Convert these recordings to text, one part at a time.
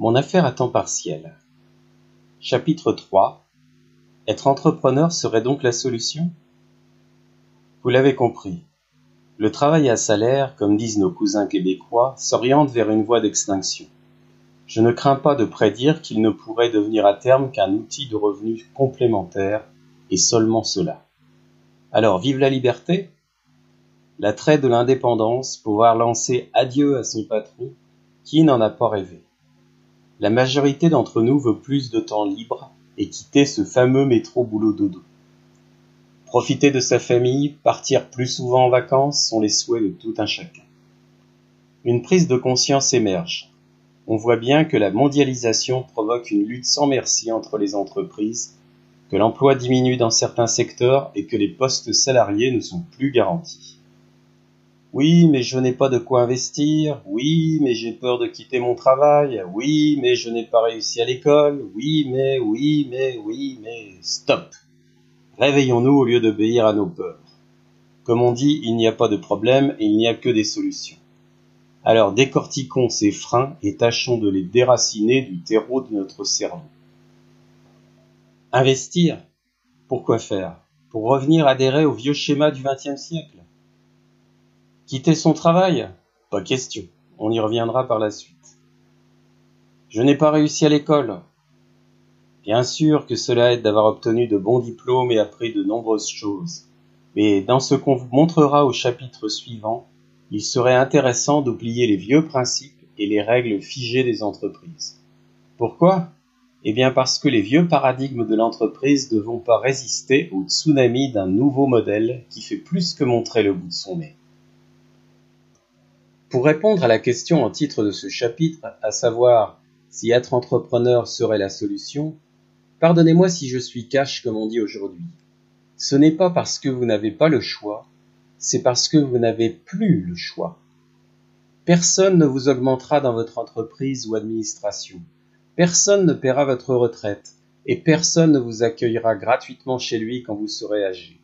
Mon affaire à temps partiel. Chapitre 3 Être entrepreneur serait donc la solution? Vous l'avez compris. Le travail à salaire, comme disent nos cousins québécois, s'oriente vers une voie d'extinction. Je ne crains pas de prédire qu'il ne pourrait devenir à terme qu'un outil de revenu complémentaire, et seulement cela. Alors vive la liberté L'attrait de l'indépendance, pouvoir lancer adieu à son patron, qui n'en a pas rêvé la majorité d'entre nous veut plus de temps libre et quitter ce fameux métro boulot dodo. Profiter de sa famille, partir plus souvent en vacances sont les souhaits de tout un chacun. Une prise de conscience émerge. On voit bien que la mondialisation provoque une lutte sans merci entre les entreprises, que l'emploi diminue dans certains secteurs et que les postes salariés ne sont plus garantis. Oui, mais je n'ai pas de quoi investir. Oui, mais j'ai peur de quitter mon travail. Oui, mais je n'ai pas réussi à l'école. Oui, mais, oui, mais, oui, mais, stop. Réveillons-nous au lieu d'obéir à nos peurs. Comme on dit, il n'y a pas de problème et il n'y a que des solutions. Alors décortiquons ces freins et tâchons de les déraciner du terreau de notre cerveau. Investir? Pourquoi faire? Pour revenir adhérer au vieux schéma du XXe siècle? Quitter son travail? Pas question, on y reviendra par la suite. Je n'ai pas réussi à l'école. Bien sûr que cela aide d'avoir obtenu de bons diplômes et appris de nombreuses choses, mais dans ce qu'on vous montrera au chapitre suivant, il serait intéressant d'oublier les vieux principes et les règles figées des entreprises. Pourquoi? Eh bien parce que les vieux paradigmes de l'entreprise ne vont pas résister au tsunami d'un nouveau modèle qui fait plus que montrer le bout de son nez. Pour répondre à la question en titre de ce chapitre, à savoir si être entrepreneur serait la solution, pardonnez-moi si je suis cash comme on dit aujourd'hui. Ce n'est pas parce que vous n'avez pas le choix, c'est parce que vous n'avez plus le choix. Personne ne vous augmentera dans votre entreprise ou administration. Personne ne paiera votre retraite et personne ne vous accueillera gratuitement chez lui quand vous serez âgé.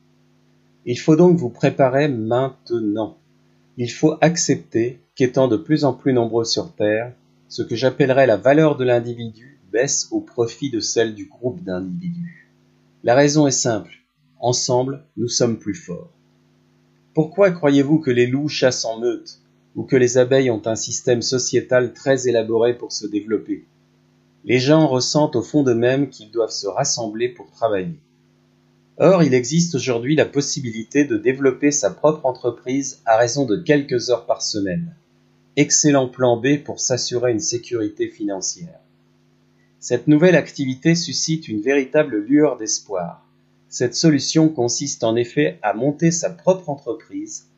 Il faut donc vous préparer maintenant. Il faut accepter qu'étant de plus en plus nombreux sur Terre, ce que j'appellerais la valeur de l'individu baisse au profit de celle du groupe d'individus. La raison est simple. Ensemble, nous sommes plus forts. Pourquoi croyez-vous que les loups chassent en meute ou que les abeilles ont un système sociétal très élaboré pour se développer? Les gens ressentent au fond d'eux-mêmes qu'ils doivent se rassembler pour travailler. Or, il existe aujourd'hui la possibilité de développer sa propre entreprise à raison de quelques heures par semaine. Excellent plan B pour s'assurer une sécurité financière. Cette nouvelle activité suscite une véritable lueur d'espoir. Cette solution consiste en effet à monter sa propre entreprise,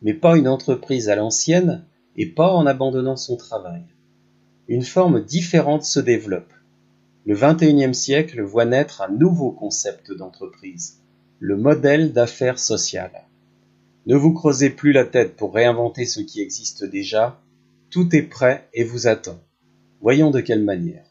mais pas une entreprise à l'ancienne et pas en abandonnant son travail. Une forme différente se développe le XXIe siècle voit naître un nouveau concept d'entreprise, le modèle d'affaires sociales. Ne vous creusez plus la tête pour réinventer ce qui existe déjà, tout est prêt et vous attend. Voyons de quelle manière.